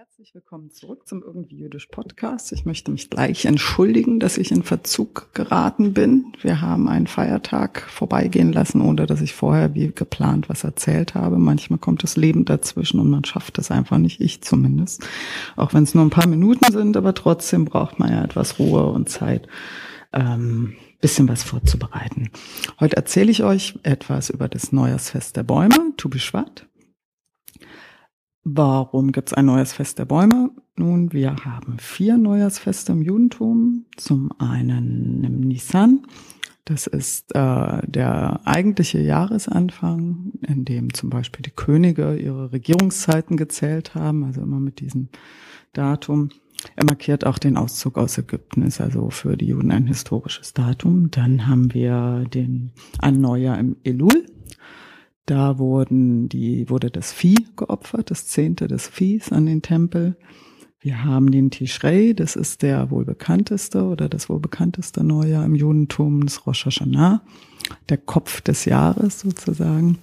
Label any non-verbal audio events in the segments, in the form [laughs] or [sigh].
Herzlich willkommen zurück zum Irgendwie Jüdisch Podcast. Ich möchte mich gleich entschuldigen, dass ich in Verzug geraten bin. Wir haben einen Feiertag vorbeigehen lassen, ohne dass ich vorher wie geplant was erzählt habe. Manchmal kommt das Leben dazwischen und man schafft es einfach nicht, ich zumindest. Auch wenn es nur ein paar Minuten sind, aber trotzdem braucht man ja etwas Ruhe und Zeit. Ähm, bisschen was vorzubereiten. Heute erzähle ich euch etwas über das Neujahrsfest der Bäume, Tu Bishvat. Warum gibt es ein neues Fest der Bäume? Nun, wir haben vier Neujahrsfeste im Judentum. Zum einen im Nisan. Das ist äh, der eigentliche Jahresanfang, in dem zum Beispiel die Könige ihre Regierungszeiten gezählt haben, also immer mit diesem Datum. Er markiert auch den Auszug aus Ägypten, ist also für die Juden ein historisches Datum. Dann haben wir den, ein Neujahr im Elul. Da wurden die, wurde das Vieh geopfert, das Zehnte des Viehs an den Tempel. Wir haben den Tishrei, das ist der wohl bekannteste oder das wohl bekannteste Neujahr im Judentum, das Rosh Hashanah, der Kopf des Jahres sozusagen.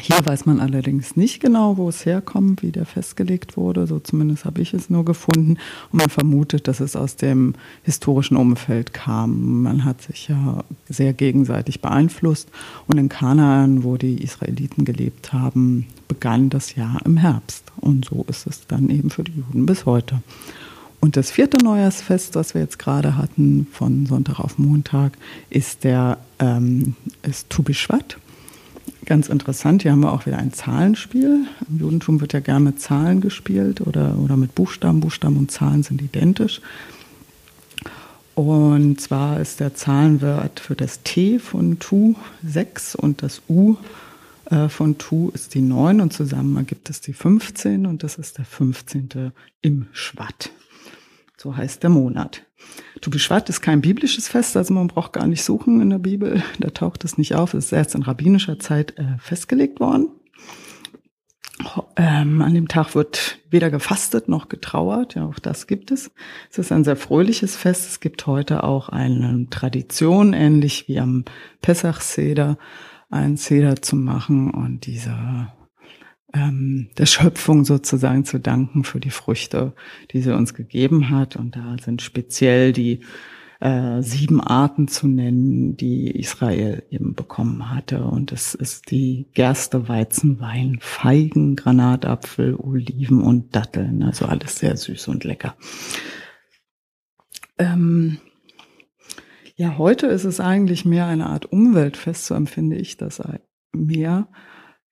Hier weiß man allerdings nicht genau, wo es herkommt, wie der festgelegt wurde. So zumindest habe ich es nur gefunden. Und man vermutet, dass es aus dem historischen Umfeld kam. Man hat sich ja sehr gegenseitig beeinflusst. Und in Kanaan, wo die Israeliten gelebt haben, begann das Jahr im Herbst. Und so ist es dann eben für die Juden bis heute. Und das vierte Neujahrsfest, was wir jetzt gerade hatten, von Sonntag auf Montag, ist der ähm, ist Tu Bishvat. Ganz interessant, hier haben wir auch wieder ein Zahlenspiel. Im Judentum wird ja gerne mit Zahlen gespielt oder, oder mit Buchstaben. Buchstaben und Zahlen sind identisch. Und zwar ist der Zahlenwert für das T von Tu 6 und das U äh, von Tu ist die 9 und zusammen ergibt es die 15 und das ist der 15. im Schwatt. So heißt der Monat. Tu Bishvat ist kein biblisches Fest, also man braucht gar nicht suchen in der Bibel. [laughs] Da taucht es nicht auf. Es ist erst in rabbinischer Zeit äh, festgelegt worden. Ähm, an dem Tag wird weder gefastet noch getrauert. Ja, auch das gibt es. Es ist ein sehr fröhliches Fest. Es gibt heute auch eine Tradition, ähnlich wie am Pesach-Seder, einen Seder zu machen und diese ähm, der Schöpfung sozusagen zu danken für die Früchte, die sie uns gegeben hat. Und da sind speziell die äh, sieben Arten zu nennen, die Israel eben bekommen hatte. Und es ist die Gerste, Weizen, Wein, Feigen, Granatapfel, Oliven und Datteln. Also alles sehr süß und lecker. Ähm, ja, heute ist es eigentlich mehr eine Art Umweltfest, so empfinde ich das mehr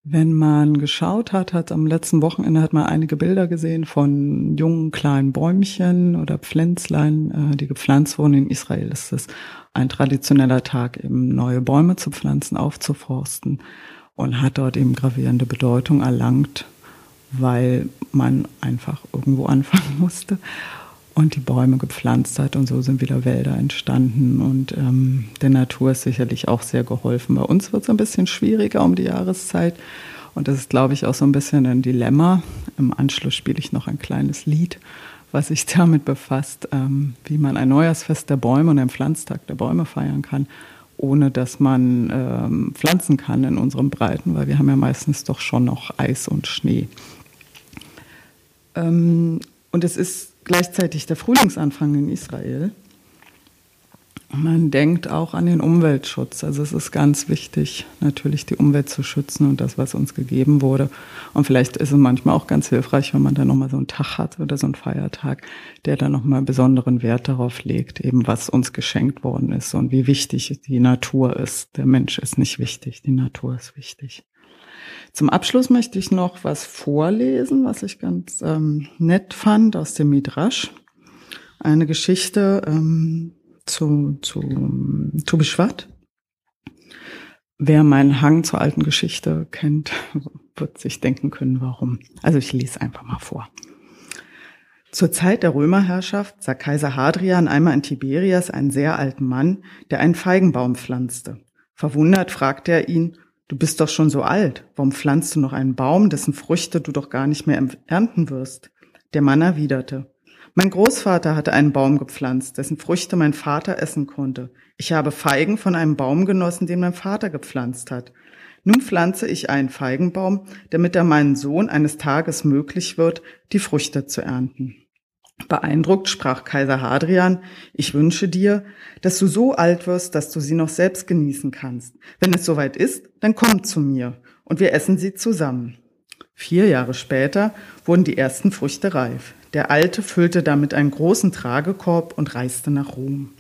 wenn man geschaut hat, hat am letzten Wochenende hat man einige Bilder gesehen von jungen kleinen Bäumchen oder Pflänzlein, äh, die gepflanzt wurden. In Israel ist es ein traditioneller Tag, eben neue Bäume zu pflanzen, aufzuforsten und hat dort eben gravierende Bedeutung erlangt, weil man einfach irgendwo anfangen [laughs] musste und die Bäume gepflanzt hat und so sind wieder Wälder entstanden und ähm, der Natur ist sicherlich auch sehr geholfen. Bei uns wird es ein bisschen schwieriger um die Jahreszeit und das ist, glaube ich, auch so ein bisschen ein Dilemma. Im Anschluss spiele ich noch ein kleines Lied, was sich [laughs] damit befasst, ähm, wie man ein Neujahrsfest der Bäume und einen Pflanztag der Bäume feiern kann, ohne dass man ähm, pflanzen kann in unseren Breiten, weil wir haben ja meistens doch schon noch Eis und Schnee. Ähm, und es ist gleichzeitig der Frühlingsanfang in Israel. Man denkt auch an den Umweltschutz. Also es ist ganz wichtig, natürlich die Umwelt zu schützen und das, was uns gegeben wurde. Und vielleicht ist es manchmal auch ganz hilfreich, wenn man da nochmal so einen Tag hat oder so einen Feiertag, der da nochmal besonderen Wert darauf legt, eben was uns geschenkt worden ist und wie wichtig die Natur ist. Der Mensch ist nicht wichtig, die Natur ist wichtig. Zum Abschluss möchte ich noch was vorlesen, was ich ganz ähm, nett fand aus dem Midrash. Eine Geschichte ähm, zu, zu Tobi Schwatt. Wer meinen Hang zur alten Geschichte kennt, [laughs] wird sich denken können, warum. Also ich lese einfach mal vor. Zur Zeit der Römerherrschaft sah Kaiser Hadrian einmal in Tiberias einen sehr alten Mann, der einen Feigenbaum pflanzte. Verwundert fragte er ihn, Du bist doch schon so alt. Warum pflanzt du noch einen Baum, dessen Früchte du doch gar nicht mehr ernten wirst? Der Mann erwiderte. Mein Großvater hatte einen Baum gepflanzt, dessen Früchte mein Vater essen konnte. Ich habe Feigen von einem Baum genossen, den mein Vater gepflanzt hat. Nun pflanze ich einen Feigenbaum, damit er meinen Sohn eines Tages möglich wird, die Früchte zu ernten. Beeindruckt sprach Kaiser Hadrian, ich wünsche dir, dass du so alt wirst, dass du sie noch selbst genießen kannst. Wenn es soweit ist, dann komm zu mir und wir essen sie zusammen. Vier Jahre später wurden die ersten Früchte reif. Der Alte füllte damit einen großen Tragekorb und reiste nach Rom.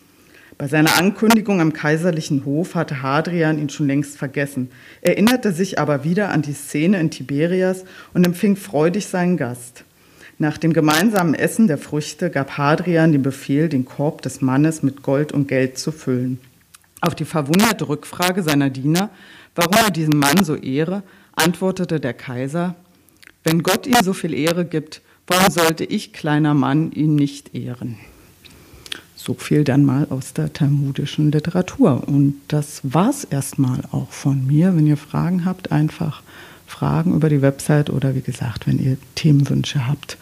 Bei seiner Ankündigung am kaiserlichen Hof hatte Hadrian ihn schon längst vergessen, erinnerte sich aber wieder an die Szene in Tiberias und empfing freudig seinen Gast. Nach dem gemeinsamen Essen der Früchte gab Hadrian den Befehl, den Korb des Mannes mit Gold und Geld zu füllen. Auf die verwunderte Rückfrage seiner Diener, warum er diesen Mann so ehre, antwortete der Kaiser, wenn Gott ihm so viel Ehre gibt, warum sollte ich, kleiner Mann, ihn nicht ehren? So viel dann mal aus der talmudischen Literatur. Und das war's erstmal auch von mir. Wenn ihr Fragen habt, einfach Fragen über die Website oder wie gesagt, wenn ihr Themenwünsche habt,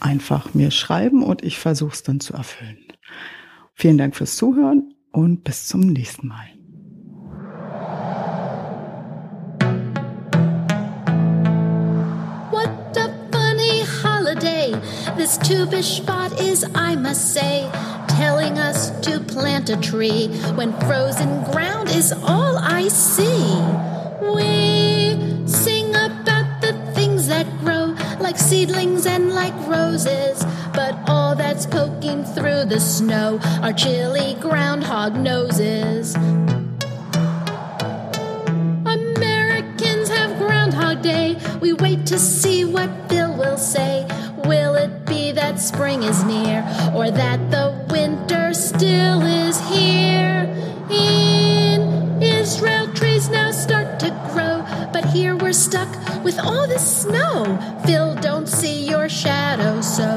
einfach mir schreiben und ich versuche es dann zu erfüllen. Vielen Dank fürs Zuhören und bis zum nächsten Mal. What a funny holiday this tubish spot is, I must say. telling us to plant a tree when frozen ground is all I see. Like seedlings and like roses, but all that's poking through the snow are chilly groundhog noses. Americans have Groundhog Day. We wait to see what Bill will say. Will it be that spring is near or that the winter still is here? In Israel, trees now start to grow, but here we're stuck with all this snow. Phil, don't see your shadow, so